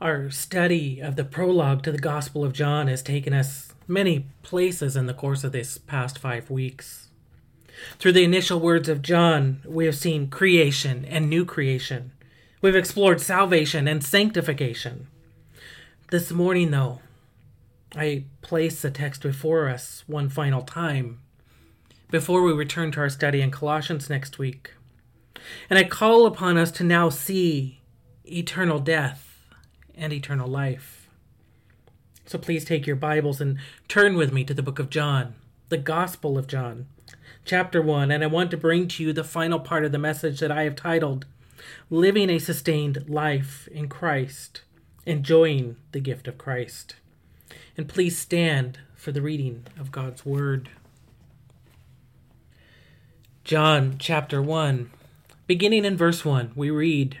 Our study of the prologue to the Gospel of John has taken us many places in the course of this past five weeks. Through the initial words of John, we have seen creation and new creation. We've explored salvation and sanctification. This morning, though, I place the text before us one final time before we return to our study in Colossians next week. And I call upon us to now see eternal death and eternal life. So please take your Bibles and turn with me to the book of John, the Gospel of John, chapter 1. And I want to bring to you the final part of the message that I have titled Living a Sustained Life in Christ, Enjoying the Gift of Christ. And please stand for the reading of God's Word. John chapter 1, beginning in verse 1, we read,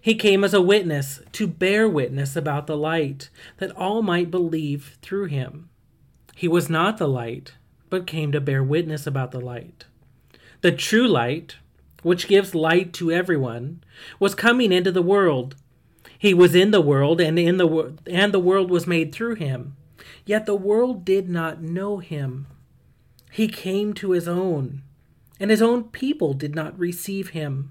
He came as a witness to bear witness about the light, that all might believe through him. He was not the light, but came to bear witness about the light. The true light, which gives light to everyone, was coming into the world. He was in the world, and in the and the world was made through him. Yet the world did not know him. He came to his own, and his own people did not receive him.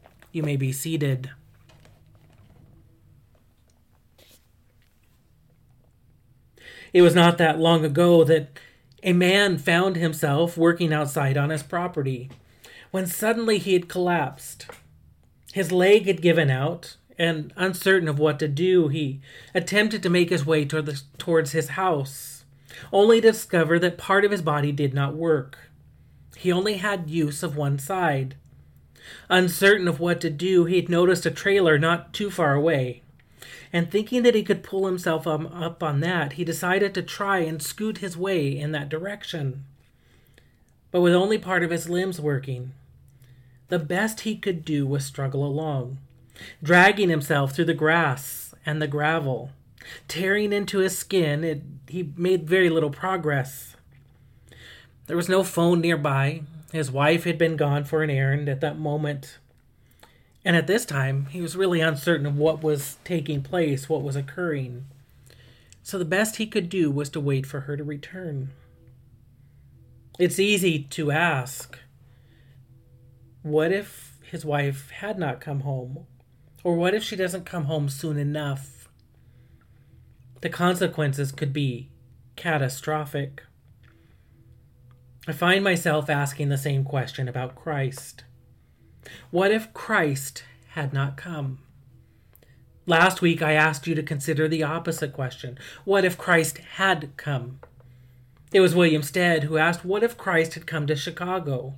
You may be seated. It was not that long ago that a man found himself working outside on his property when suddenly he had collapsed. His leg had given out, and uncertain of what to do, he attempted to make his way toward the, towards his house, only to discover that part of his body did not work. He only had use of one side. Uncertain of what to do, he had noticed a trailer not too far away. And thinking that he could pull himself up on that, he decided to try and scoot his way in that direction. But with only part of his limbs working, the best he could do was struggle along, dragging himself through the grass and the gravel. Tearing into his skin, it, he made very little progress. There was no phone nearby, his wife had been gone for an errand at that moment. And at this time, he was really uncertain of what was taking place, what was occurring. So the best he could do was to wait for her to return. It's easy to ask what if his wife had not come home? Or what if she doesn't come home soon enough? The consequences could be catastrophic. I find myself asking the same question about Christ. What if Christ had not come? Last week I asked you to consider the opposite question. What if Christ had come? It was William Stead who asked, What if Christ had come to Chicago?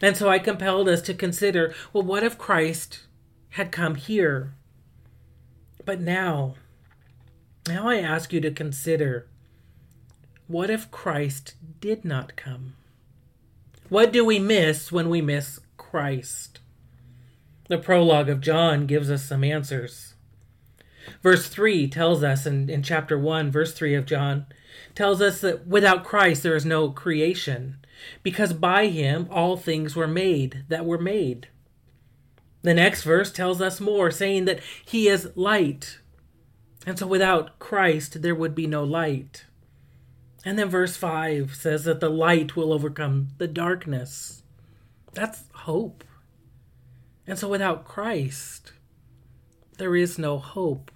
And so I compelled us to consider, well, what if Christ had come here? But now, now I ask you to consider what if Christ did not come? What do we miss when we miss Christ? The prologue of John gives us some answers. Verse 3 tells us in, in chapter 1, verse 3 of John, tells us that without Christ there is no creation, because by him all things were made that were made. The next verse tells us more, saying that he is light. And so without Christ there would be no light. And then verse 5 says that the light will overcome the darkness. That's hope. And so without Christ, there is no hope.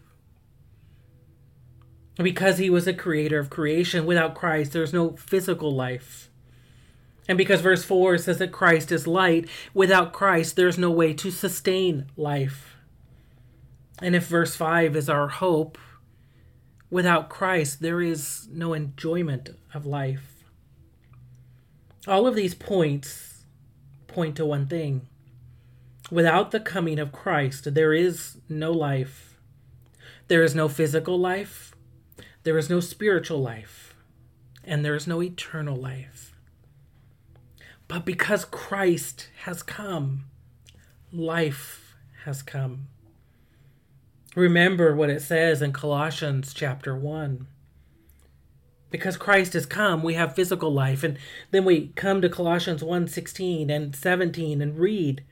Because he was a creator of creation, without Christ, there's no physical life. And because verse 4 says that Christ is light, without Christ, there's no way to sustain life. And if verse 5 is our hope, without Christ, there is no enjoyment of life. All of these points point to one thing without the coming of Christ, there is no life. There is no physical life, there is no spiritual life, and there is no eternal life. But because Christ has come, life has come. Remember what it says in Colossians chapter 1. Because Christ has come, we have physical life. And then we come to Colossians 1 16 and 17 and read,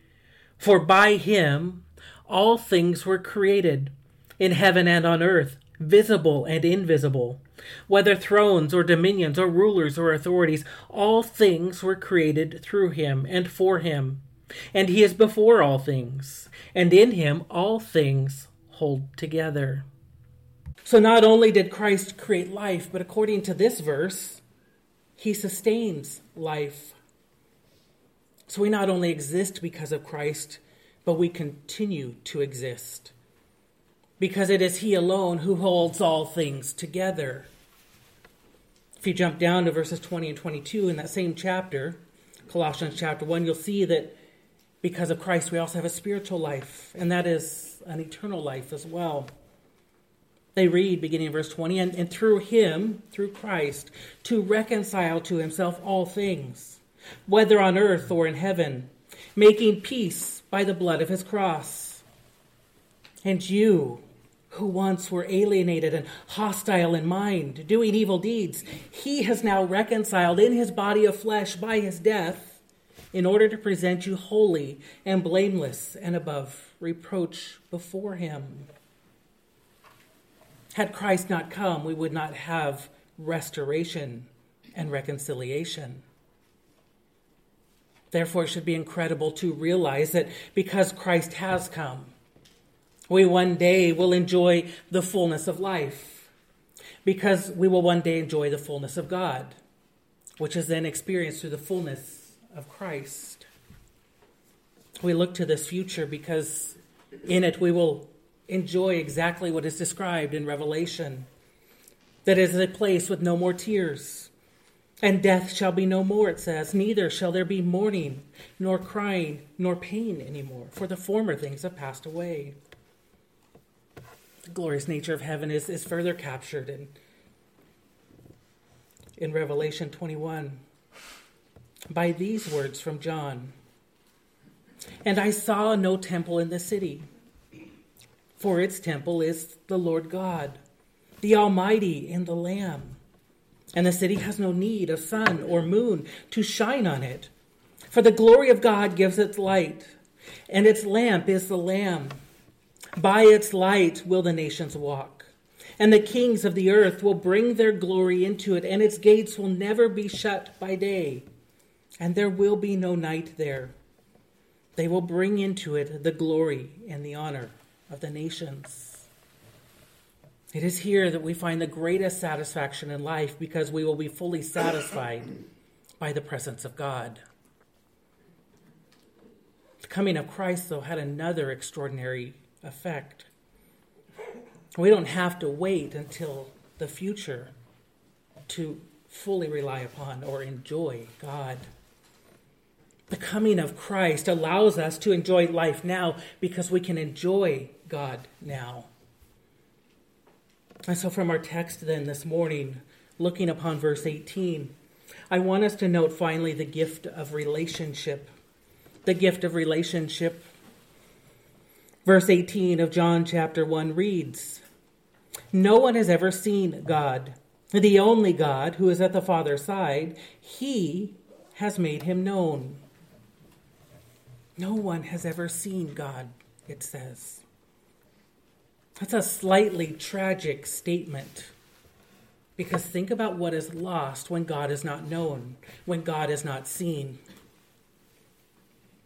For by him all things were created, in heaven and on earth, visible and invisible. Whether thrones or dominions or rulers or authorities, all things were created through him and for him. And he is before all things, and in him all things hold together. So not only did Christ create life, but according to this verse, he sustains life. So we not only exist because of Christ, but we continue to exist. Because it is he alone who holds all things together. If you jump down to verses 20 and 22 in that same chapter, Colossians chapter 1, you'll see that because of Christ, we also have a spiritual life, and that is an eternal life as well. They read, beginning in verse 20, and, and through him, through Christ, to reconcile to himself all things, whether on earth or in heaven, making peace by the blood of his cross. And you, who once were alienated and hostile in mind, doing evil deeds, he has now reconciled in his body of flesh by his death in order to present you holy and blameless and above reproach before him. Had Christ not come, we would not have restoration and reconciliation. Therefore, it should be incredible to realize that because Christ has come, we one day will enjoy the fullness of life. Because we will one day enjoy the fullness of God, which is then experienced through the fullness of Christ. We look to this future because in it we will enjoy exactly what is described in Revelation that is a place with no more tears. And death shall be no more, it says. Neither shall there be mourning, nor crying, nor pain anymore, for the former things have passed away. The glorious nature of heaven is, is further captured in, in Revelation 21 by these words from John And I saw no temple in the city, for its temple is the Lord God, the Almighty, and the Lamb. And the city has no need of sun or moon to shine on it, for the glory of God gives its light, and its lamp is the Lamb. By its light will the nations walk. And the kings of the earth will bring their glory into it, and its gates will never be shut by day and there will be no night there. They will bring into it the glory and the honor of the nations. It is here that we find the greatest satisfaction in life because we will be fully satisfied by the presence of God. The coming of Christ, though, had another extraordinary effect. We don't have to wait until the future to fully rely upon or enjoy God. The coming of Christ allows us to enjoy life now because we can enjoy God now. And so, from our text then this morning, looking upon verse 18, I want us to note finally the gift of relationship. The gift of relationship. Verse 18 of John chapter 1 reads No one has ever seen God. The only God who is at the Father's side, he has made him known. No one has ever seen God, it says. That's a slightly tragic statement. Because think about what is lost when God is not known, when God is not seen.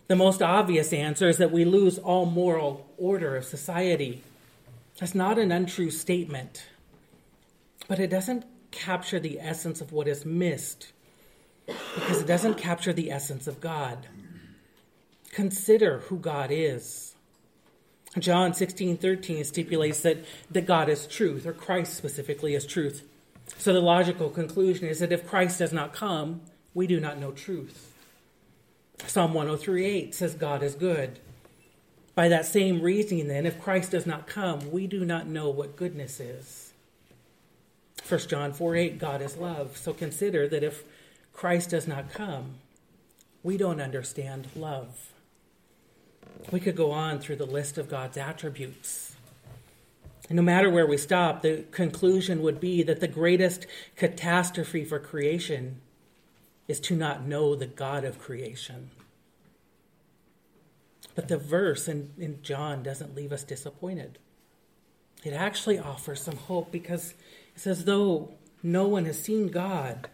The most obvious answer is that we lose all moral order of society. That's not an untrue statement, but it doesn't capture the essence of what is missed because it doesn't capture the essence of God. Consider who God is. John 16, 13 stipulates that, that God is truth, or Christ specifically is truth. So the logical conclusion is that if Christ does not come, we do not know truth. Psalm 103:8 says God is good. By that same reasoning, then, if Christ does not come, we do not know what goodness is. 1 John 4 8, God is love. So consider that if Christ does not come, we don't understand love. We could go on through the list of God's attributes. And no matter where we stop, the conclusion would be that the greatest catastrophe for creation is to not know the God of creation. But the verse in, in John doesn't leave us disappointed. It actually offers some hope because it says, though no one has seen God,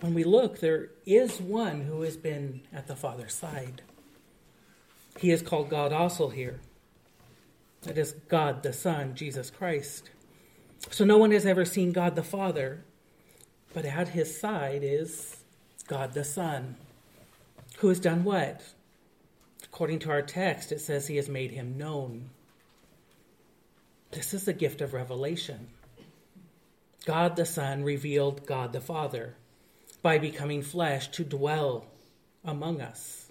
when we look, there is one who has been at the Father's side. He is called God also here. That is God the Son, Jesus Christ. So no one has ever seen God the Father, but at his side is God the Son, who has done what? According to our text, it says he has made him known. This is the gift of revelation. God the Son revealed God the Father by becoming flesh to dwell among us.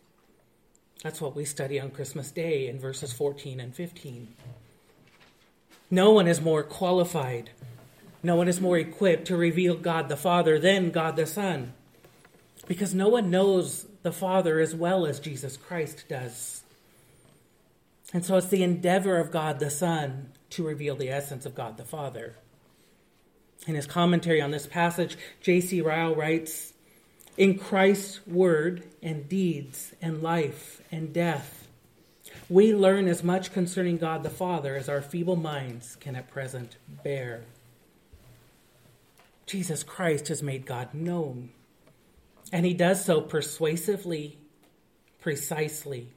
That's what we study on Christmas Day in verses 14 and 15. No one is more qualified, no one is more equipped to reveal God the Father than God the Son, because no one knows the Father as well as Jesus Christ does. And so it's the endeavor of God the Son to reveal the essence of God the Father. In his commentary on this passage, J.C. Ryle writes In Christ's word and deeds and life and death, we learn as much concerning God the Father as our feeble minds can at present bear. Jesus Christ has made God known. And he does so persuasively, precisely,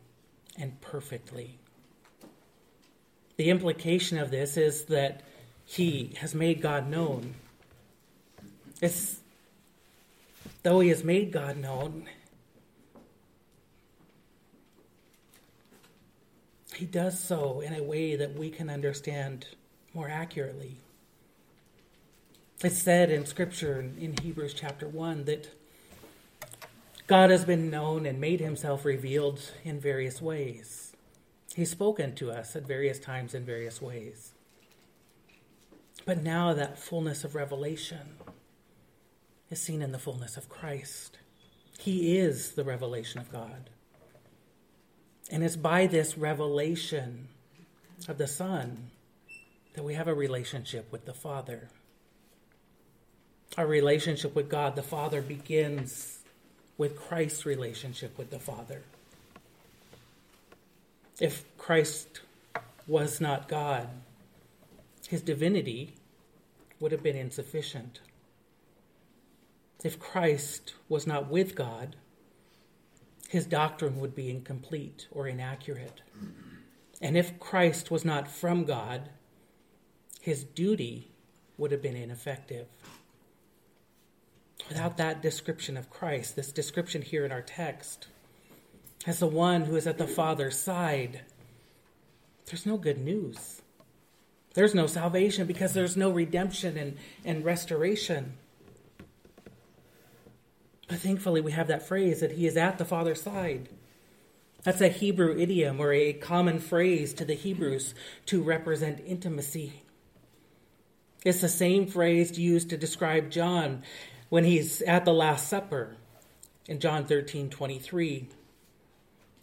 and perfectly. The implication of this is that he has made God known. It's though he has made God known, he does so in a way that we can understand more accurately. It's said in Scripture in Hebrews chapter 1 that God has been known and made himself revealed in various ways. He's spoken to us at various times in various ways. But now that fullness of revelation is seen in the fullness of Christ. He is the revelation of God. And it's by this revelation of the Son that we have a relationship with the Father. Our relationship with God the Father begins with Christ's relationship with the Father. If Christ was not God, his divinity would have been insufficient. If Christ was not with God, his doctrine would be incomplete or inaccurate. And if Christ was not from God, his duty would have been ineffective. Without that description of Christ, this description here in our text, as the one who is at the Father's side, there's no good news. There's no salvation because there's no redemption and, and restoration. But thankfully, we have that phrase that he is at the Father's side. That's a Hebrew idiom or a common phrase to the Hebrews to represent intimacy. It's the same phrase used to describe John when he's at the Last Supper in John 13 23.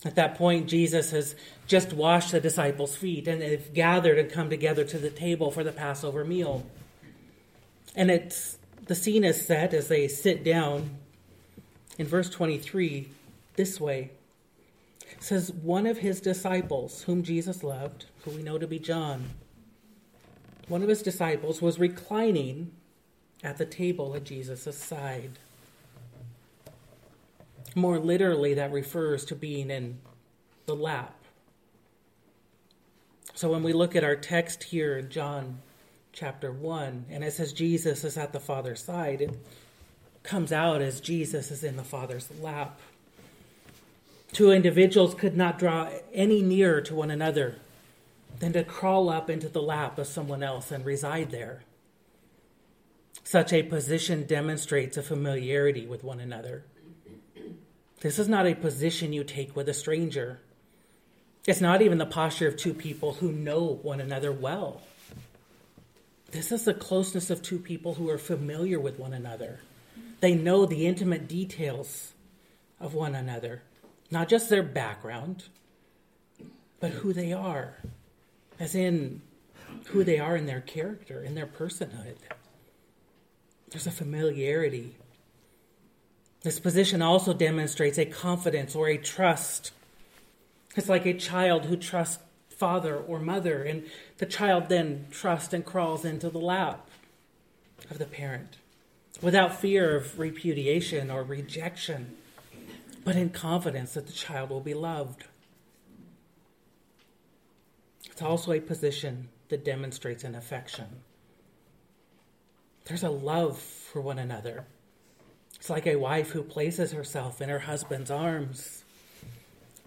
At that point, Jesus has just washed the disciples' feet and they've gathered and come together to the table for the Passover meal. And it's the scene is set as they sit down in verse 23 this way. It says, One of his disciples, whom Jesus loved, who we know to be John, one of his disciples was reclining at the table at Jesus' side. More literally, that refers to being in the lap. So when we look at our text here in John chapter 1, and it says Jesus is at the Father's side, it comes out as Jesus is in the Father's lap. Two individuals could not draw any nearer to one another than to crawl up into the lap of someone else and reside there. Such a position demonstrates a familiarity with one another. This is not a position you take with a stranger. It's not even the posture of two people who know one another well. This is the closeness of two people who are familiar with one another. They know the intimate details of one another, not just their background, but who they are, as in who they are in their character, in their personhood. There's a familiarity. This position also demonstrates a confidence or a trust. It's like a child who trusts father or mother, and the child then trusts and crawls into the lap of the parent without fear of repudiation or rejection, but in confidence that the child will be loved. It's also a position that demonstrates an affection. There's a love for one another. It's like a wife who places herself in her husband's arms,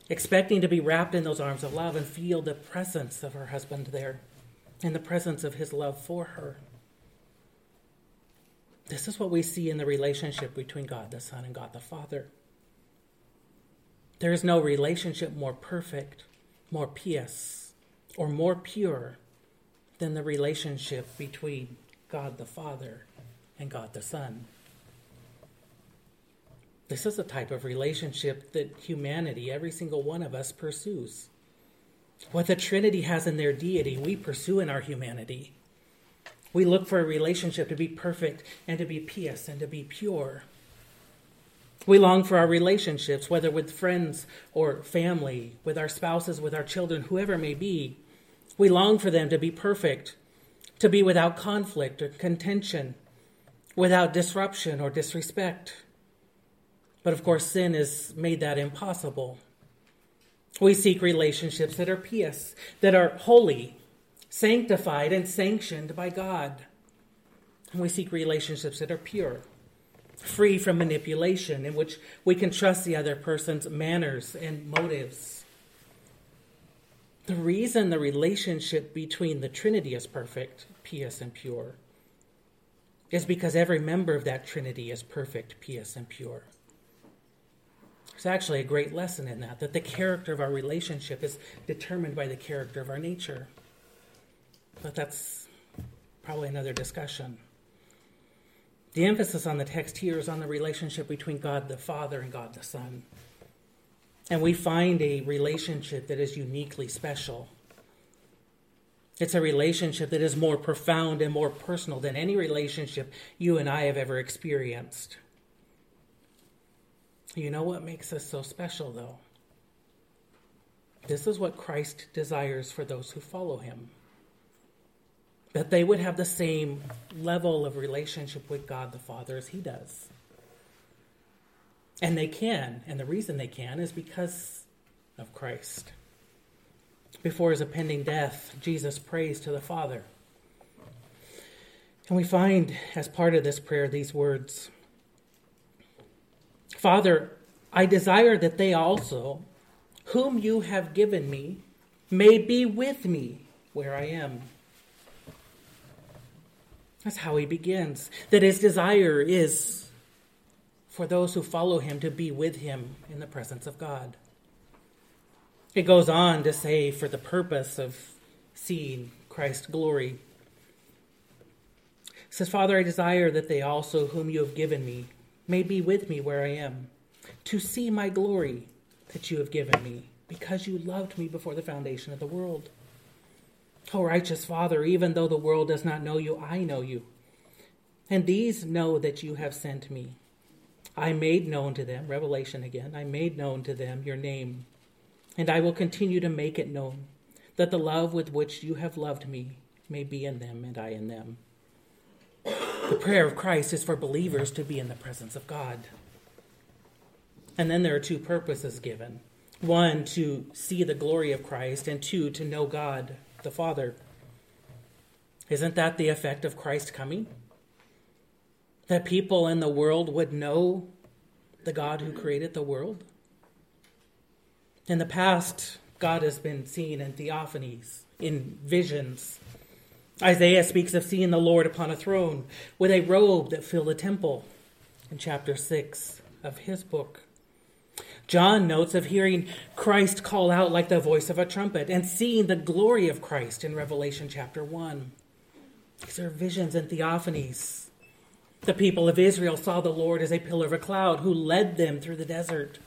expecting to be wrapped in those arms of love and feel the presence of her husband there and the presence of his love for her. This is what we see in the relationship between God the Son and God the Father. There is no relationship more perfect, more pious, or more pure than the relationship between God the Father and God the Son. This is a type of relationship that humanity, every single one of us, pursues. What the Trinity has in their deity, we pursue in our humanity. We look for a relationship to be perfect and to be pious and to be pure. We long for our relationships, whether with friends or family, with our spouses, with our children, whoever may be. We long for them to be perfect, to be without conflict or contention, without disruption or disrespect. But of course, sin has made that impossible. We seek relationships that are pious, that are holy, sanctified, and sanctioned by God. And we seek relationships that are pure, free from manipulation, in which we can trust the other person's manners and motives. The reason the relationship between the Trinity is perfect, pious, and pure is because every member of that Trinity is perfect, pious, and pure. There's actually a great lesson in that, that the character of our relationship is determined by the character of our nature. But that's probably another discussion. The emphasis on the text here is on the relationship between God the Father and God the Son. And we find a relationship that is uniquely special. It's a relationship that is more profound and more personal than any relationship you and I have ever experienced. You know what makes us so special, though? This is what Christ desires for those who follow him that they would have the same level of relationship with God the Father as he does. And they can, and the reason they can is because of Christ. Before his impending death, Jesus prays to the Father. And we find, as part of this prayer, these words Father, I desire that they also, whom you have given me, may be with me where I am. That's how he begins. That his desire is for those who follow him to be with him in the presence of God. It goes on to say, for the purpose of seeing Christ's glory. It says, Father, I desire that they also, whom you have given me, may be with me where I am, to see my glory, that you have given me, because you loved me before the foundation of the world. O righteous Father, even though the world does not know you, I know you. And these know that you have sent me. I made known to them, Revelation again, I made known to them your name, and I will continue to make it known, that the love with which you have loved me may be in them and I in them. The prayer of Christ is for believers to be in the presence of God. And then there are two purposes given one, to see the glory of Christ, and two, to know God the Father. Isn't that the effect of Christ coming? That people in the world would know the God who created the world? In the past, God has been seen in theophanies, in visions. Isaiah speaks of seeing the Lord upon a throne with a robe that filled the temple in chapter 6 of his book. John notes of hearing Christ call out like the voice of a trumpet and seeing the glory of Christ in Revelation chapter 1. These are visions and theophanies. The people of Israel saw the Lord as a pillar of a cloud who led them through the desert.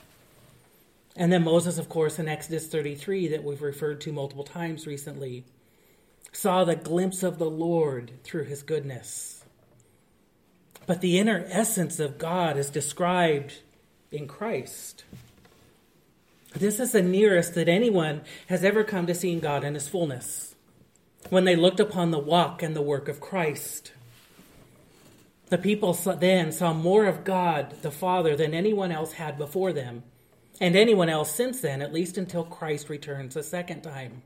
And then Moses, of course, in Exodus 33, that we've referred to multiple times recently, saw the glimpse of the Lord through his goodness. But the inner essence of God is described in Christ. This is the nearest that anyone has ever come to seeing God in his fullness when they looked upon the walk and the work of Christ. The people then saw more of God the Father than anyone else had before them, and anyone else since then, at least until Christ returns a second time.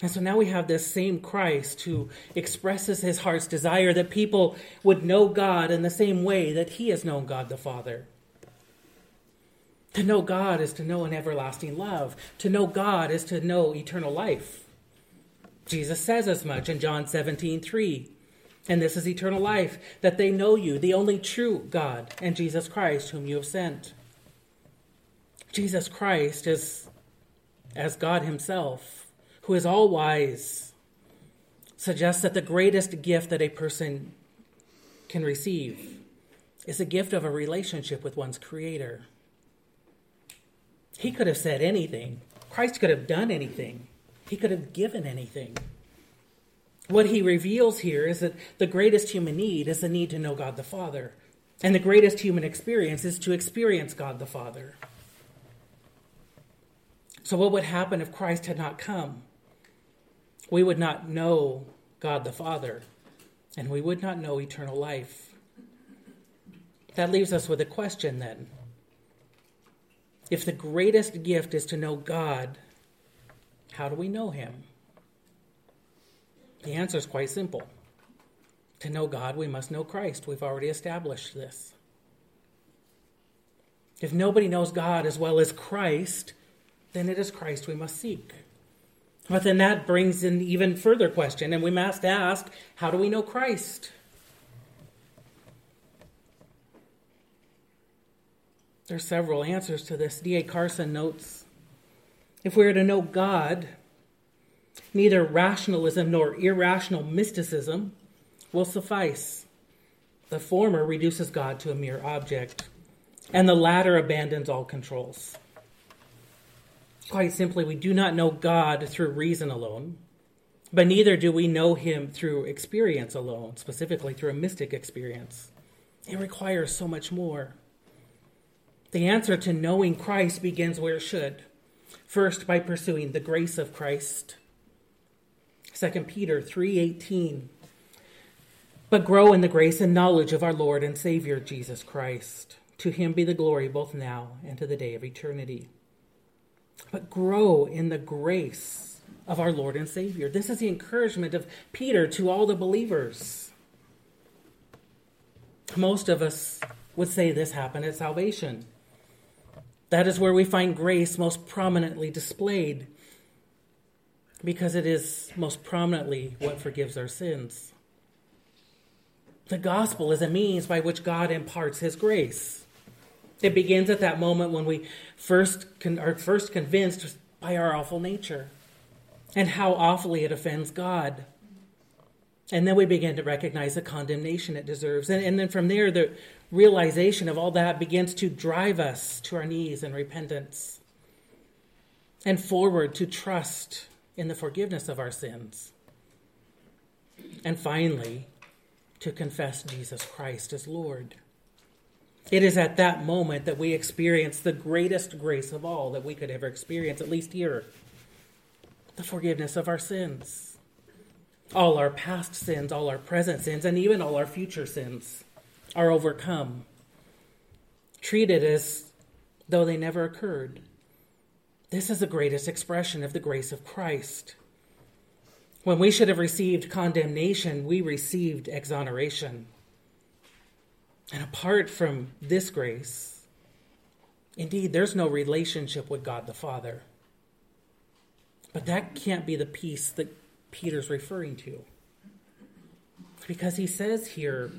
And so now we have this same Christ who expresses his heart's desire that people would know God in the same way that he has known God the Father. To know God is to know an everlasting love. To know God is to know eternal life. Jesus says as much in John 17, 3. And this is eternal life, that they know you, the only true God, and Jesus Christ, whom you have sent. Jesus Christ is as God Himself, who is all wise, suggests that the greatest gift that a person can receive is a gift of a relationship with one's Creator. He could have said anything. Christ could have done anything. He could have given anything. What he reveals here is that the greatest human need is the need to know God the Father. And the greatest human experience is to experience God the Father. So, what would happen if Christ had not come? We would not know God the Father, and we would not know eternal life. That leaves us with a question then if the greatest gift is to know God, how do we know Him? The answer is quite simple. To know God, we must know Christ. We've already established this. If nobody knows God as well as Christ, then it is Christ we must seek. But then that brings in even further question, and we must ask how do we know Christ? There are several answers to this. D.A. Carson notes if we are to know God, neither rationalism nor irrational mysticism will suffice. The former reduces God to a mere object, and the latter abandons all controls. Quite simply, we do not know God through reason alone, but neither do we know Him through experience alone, specifically through a mystic experience. It requires so much more. The answer to knowing Christ begins where it should. First, by pursuing the grace of Christ. 2 Peter 3:18 But grow in the grace and knowledge of our Lord and Savior Jesus Christ. To him be the glory both now and to the day of eternity. But grow in the grace of our Lord and Savior. This is the encouragement of Peter to all the believers. Most of us would say this happened at salvation. That is where we find grace most prominently displayed because it is most prominently what forgives our sins. The gospel is a means by which God imparts his grace. It begins at that moment when we first con- are first convinced by our awful nature and how awfully it offends God. And then we begin to recognize the condemnation it deserves. And, and then from there, the, realization of all that begins to drive us to our knees in repentance and forward to trust in the forgiveness of our sins. And finally, to confess Jesus Christ as Lord. It is at that moment that we experience the greatest grace of all that we could ever experience, at least here the forgiveness of our sins. All our past sins, all our present sins, and even all our future sins are overcome, treated as though they never occurred. This is the greatest expression of the grace of Christ. When we should have received condemnation, we received exoneration. And apart from this grace, indeed, there's no relationship with God the Father. But that can't be the peace that Peter's referring to. Because he says here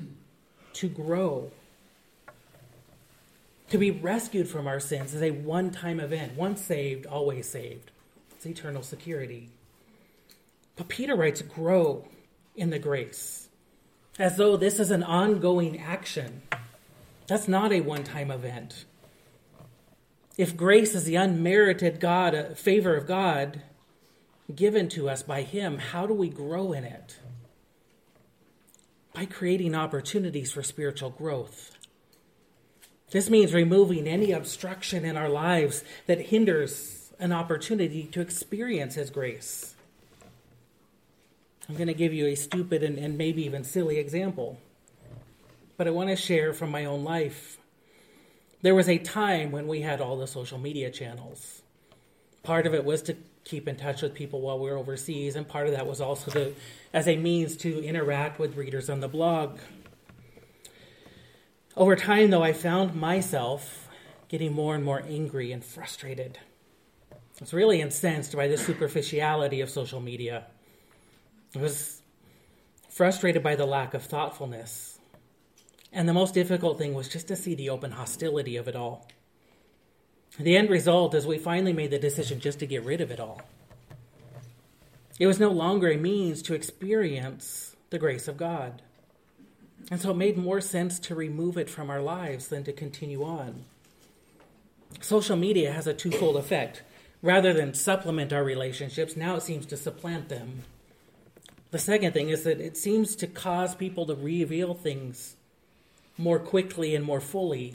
to grow, to be rescued from our sins is a one time event. Once saved, always saved. It's eternal security. But Peter writes, grow in the grace, as though this is an ongoing action. That's not a one time event. If grace is the unmerited God, uh, favor of God given to us by Him, how do we grow in it? By creating opportunities for spiritual growth. This means removing any obstruction in our lives that hinders an opportunity to experience His grace. I'm going to give you a stupid and, and maybe even silly example, but I want to share from my own life. There was a time when we had all the social media channels. Part of it was to keep in touch with people while we were overseas, and part of that was also to, as a means to interact with readers on the blog. Over time, though, I found myself getting more and more angry and frustrated. I was really incensed by the superficiality of social media. I was frustrated by the lack of thoughtfulness. And the most difficult thing was just to see the open hostility of it all. The end result is we finally made the decision just to get rid of it all. It was no longer a means to experience the grace of God. And so it made more sense to remove it from our lives than to continue on. Social media has a twofold effect. Rather than supplement our relationships, now it seems to supplant them. The second thing is that it seems to cause people to reveal things more quickly and more fully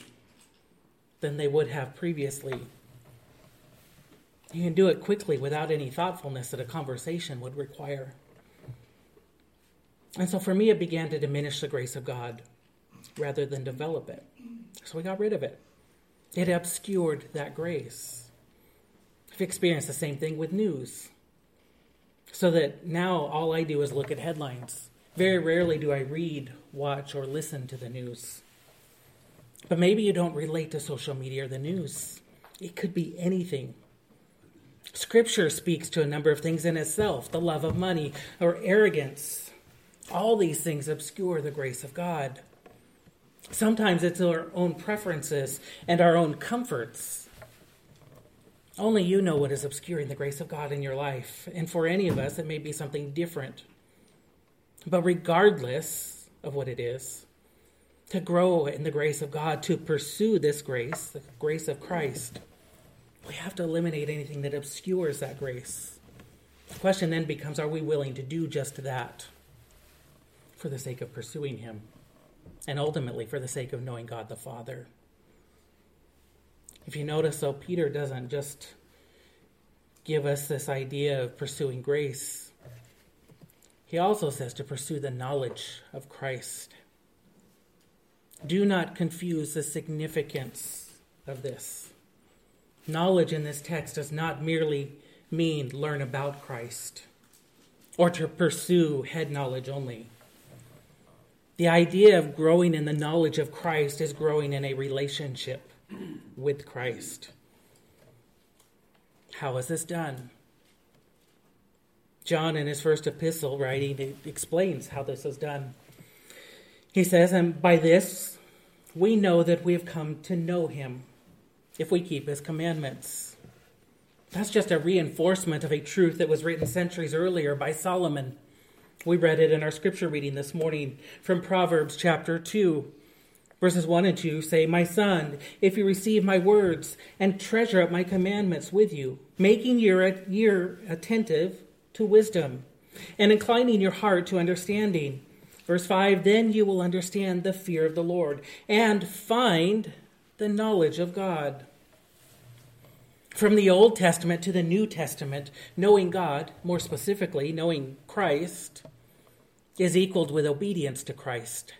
than they would have previously. You can do it quickly without any thoughtfulness that a conversation would require. And so for me, it began to diminish the grace of God rather than develop it. So we got rid of it. It obscured that grace. I've experienced the same thing with news so that now all I do is look at headlines. Very rarely do I read, watch, or listen to the news. But maybe you don't relate to social media or the news. It could be anything. Scripture speaks to a number of things in itself the love of money or arrogance. All these things obscure the grace of God. Sometimes it's our own preferences and our own comforts only you know what is obscuring the grace of God in your life. And for any of us, it may be something different. But regardless of what it is, to grow in the grace of God, to pursue this grace, the grace of Christ, we have to eliminate anything that obscures that grace. The question then becomes are we willing to do just that for the sake of pursuing Him? And ultimately for the sake of knowing God the Father. If you notice, though, Peter doesn't just give us this idea of pursuing grace, he also says to pursue the knowledge of Christ. Do not confuse the significance of this. Knowledge in this text does not merely mean learn about Christ or to pursue head knowledge only. The idea of growing in the knowledge of Christ is growing in a relationship with Christ. How is this done? John, in his first epistle writing, explains how this is done. He says, And by this we know that we have come to know him if we keep his commandments. That's just a reinforcement of a truth that was written centuries earlier by Solomon. We read it in our scripture reading this morning from Proverbs chapter 2 Verses 1 and 2 say, My son, if you receive my words and treasure up my commandments with you, making your ear attentive to wisdom and inclining your heart to understanding. Verse 5 Then you will understand the fear of the Lord and find the knowledge of God. From the Old Testament to the New Testament, knowing God, more specifically, knowing Christ, is equaled with obedience to Christ.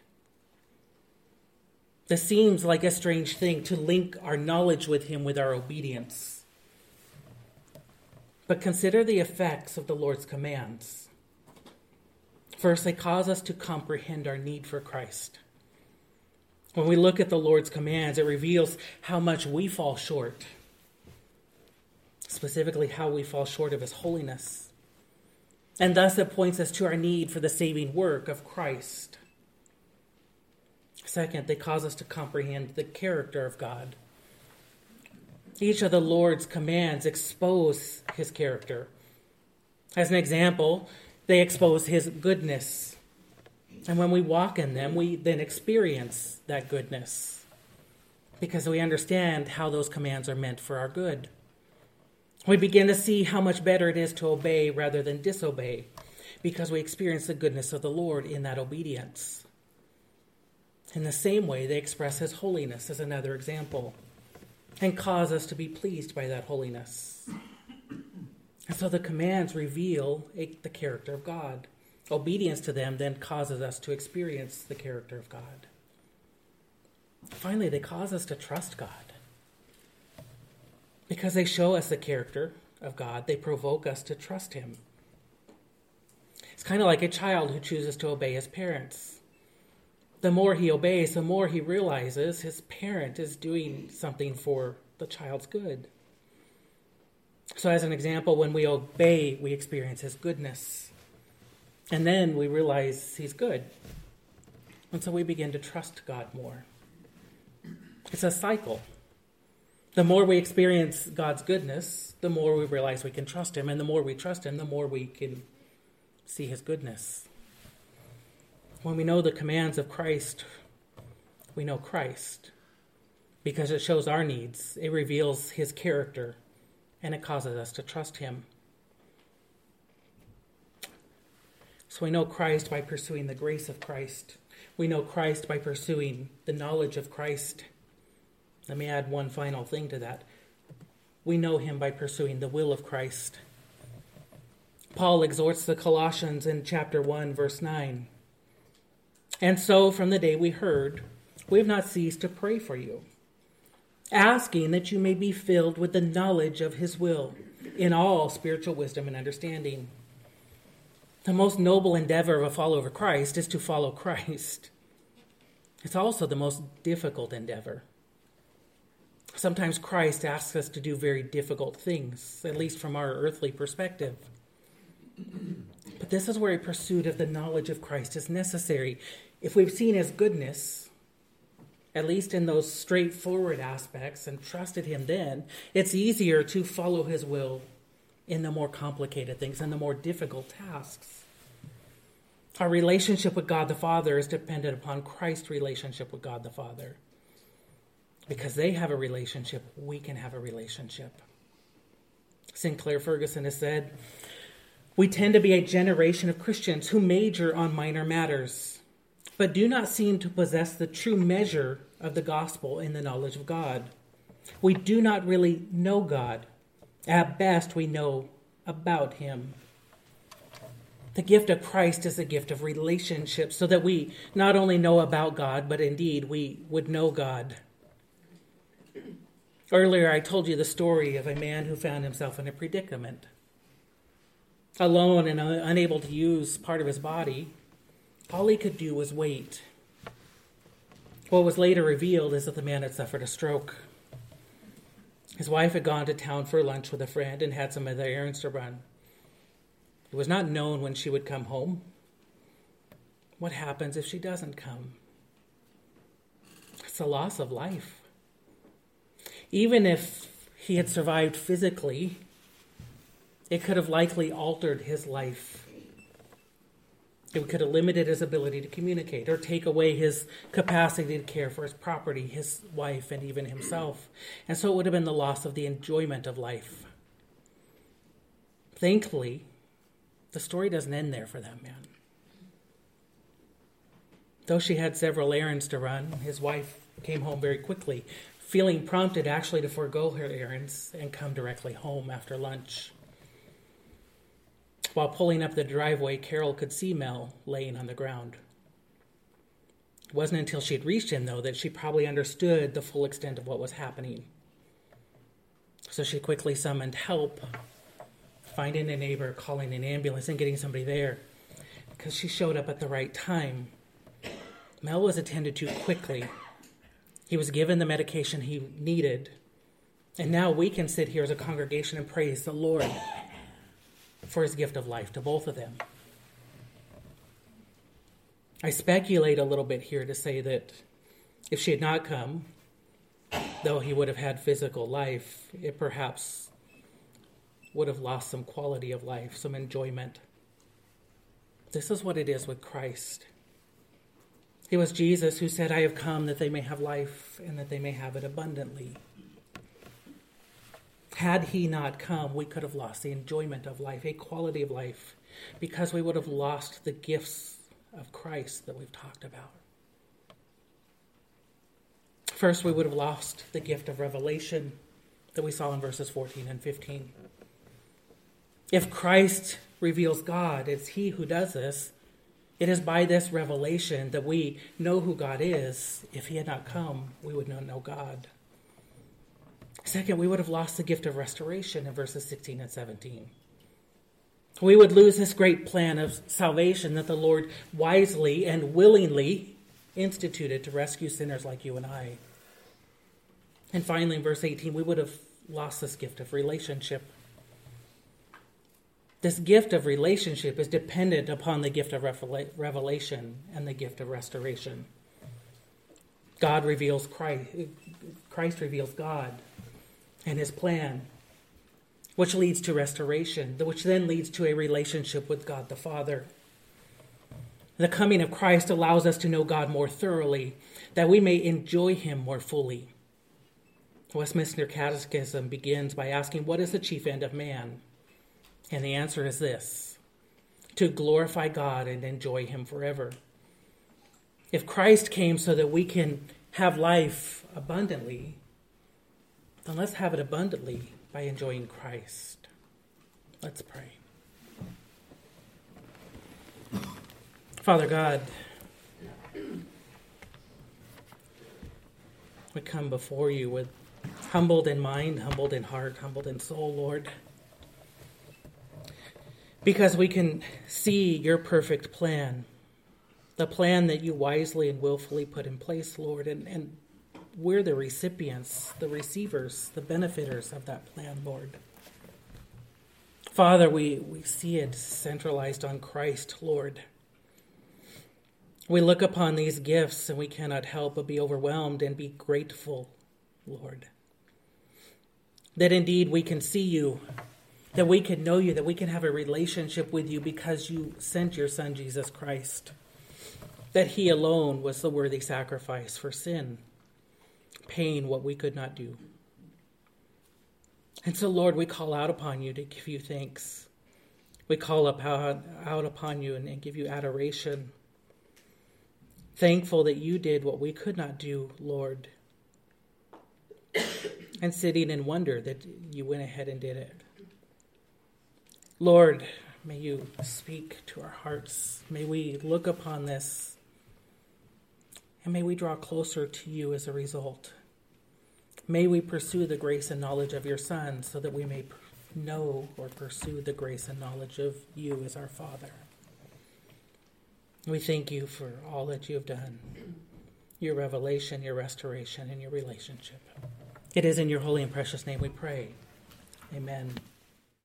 This seems like a strange thing to link our knowledge with Him with our obedience. But consider the effects of the Lord's commands. First, they cause us to comprehend our need for Christ. When we look at the Lord's commands, it reveals how much we fall short, specifically, how we fall short of His holiness. And thus, it points us to our need for the saving work of Christ. Second, they cause us to comprehend the character of God. Each of the Lord's commands expose his character. As an example, they expose his goodness. And when we walk in them, we then experience that goodness because we understand how those commands are meant for our good. We begin to see how much better it is to obey rather than disobey because we experience the goodness of the Lord in that obedience. In the same way, they express His holiness as another example and cause us to be pleased by that holiness. And so the commands reveal the character of God. Obedience to them then causes us to experience the character of God. Finally, they cause us to trust God. Because they show us the character of God, they provoke us to trust Him. It's kind of like a child who chooses to obey his parents. The more he obeys, the more he realizes his parent is doing something for the child's good. So, as an example, when we obey, we experience His goodness. And then we realize He's good. And so we begin to trust God more. It's a cycle. The more we experience God's goodness, the more we realize we can trust Him. And the more we trust Him, the more we can see His goodness. When we know the commands of Christ, we know Christ because it shows our needs, it reveals His character and it causes us to trust Him. So we know Christ by pursuing the grace of Christ. We know Christ by pursuing the knowledge of Christ. Let me add one final thing to that. We know Him by pursuing the will of Christ. Paul exhorts the Colossians in chapter 1, verse 9. And so, from the day we heard, we have not ceased to pray for you asking that you may be filled with the knowledge of his will in all spiritual wisdom and understanding. The most noble endeavor of a follower of Christ is to follow Christ. It's also the most difficult endeavor. Sometimes Christ asks us to do very difficult things, at least from our earthly perspective. But this is where a pursuit of the knowledge of Christ is necessary. If we've seen his goodness, at least in those straightforward aspects, and trusted Him then, it's easier to follow His will in the more complicated things and the more difficult tasks. Our relationship with God the Father is dependent upon Christ's relationship with God the Father. Because they have a relationship, we can have a relationship. Sinclair Ferguson has said, We tend to be a generation of Christians who major on minor matters but do not seem to possess the true measure of the gospel in the knowledge of God. We do not really know God. At best, we know about Him. The gift of Christ is a gift of relationship, so that we not only know about God, but indeed we would know God. Earlier, I told you the story of a man who found himself in a predicament. Alone and unable to use part of his body, all he could do was wait. What was later revealed is that the man had suffered a stroke. His wife had gone to town for lunch with a friend and had some other errands to run. It was not known when she would come home. What happens if she doesn't come? It's a loss of life. Even if he had survived physically, it could have likely altered his life It could have limited his ability to communicate or take away his capacity to care for his property, his wife, and even himself. And so it would have been the loss of the enjoyment of life. Thankfully, the story doesn't end there for that man. Though she had several errands to run, his wife came home very quickly, feeling prompted actually to forego her errands and come directly home after lunch. While pulling up the driveway, Carol could see Mel laying on the ground. It wasn't until she had reached him, though, that she probably understood the full extent of what was happening. So she quickly summoned help, finding a neighbor, calling an ambulance, and getting somebody there because she showed up at the right time. Mel was attended to quickly. He was given the medication he needed. And now we can sit here as a congregation and praise the Lord for his gift of life to both of them. I speculate a little bit here to say that if she had not come, though he would have had physical life, it perhaps would have lost some quality of life, some enjoyment. This is what it is with Christ. It was Jesus who said, I have come that they may have life and that they may have it abundantly. Had he not come, we could have lost the enjoyment of life, a quality of life, because we would have lost the gifts of Christ that we've talked about. First, we would have lost the gift of revelation that we saw in verses 14 and 15. If Christ reveals God, it's He who does this. It is by this revelation that we know who God is. If He had not come, we would not know God. Second, we would have lost the gift of restoration in verses 16 and 17. We would lose this great plan of salvation that the Lord wisely and willingly instituted to rescue sinners like you and I. And finally, in verse 18, we would have lost this gift of relationship. This gift of relationship is dependent upon the gift of revelation and the gift of restoration. God reveals Christ, Christ reveals God and his plan, which leads to restoration, which then leads to a relationship with God the Father. The coming of Christ allows us to know God more thoroughly, that we may enjoy him more fully. Westminster Catechism begins by asking, What is the chief end of man? And the answer is this to glorify God and enjoy him forever. If Christ came so that we can have life abundantly, then let's have it abundantly by enjoying Christ. Let's pray. Father God, we come before you with humbled in mind, humbled in heart, humbled in soul, Lord. Because we can see your perfect plan, the plan that you wisely and willfully put in place, Lord, and, and we're the recipients, the receivers, the benefiters of that plan, Lord. Father, we, we see it centralized on Christ, Lord. We look upon these gifts and we cannot help but be overwhelmed and be grateful, Lord. That indeed we can see you, that we can know you, that we can have a relationship with you because you sent your Son, Jesus Christ. That he alone was the worthy sacrifice for sin paying what we could not do. And so, Lord, we call out upon you to give you thanks. We call out, out upon you and, and give you adoration. Thankful that you did what we could not do, Lord. and sitting in wonder that you went ahead and did it. Lord, may you speak to our hearts. May we look upon this and may we draw closer to you as a result. May we pursue the grace and knowledge of your Son so that we may know or pursue the grace and knowledge of you as our Father. We thank you for all that you have done, your revelation, your restoration, and your relationship. It is in your holy and precious name we pray. Amen.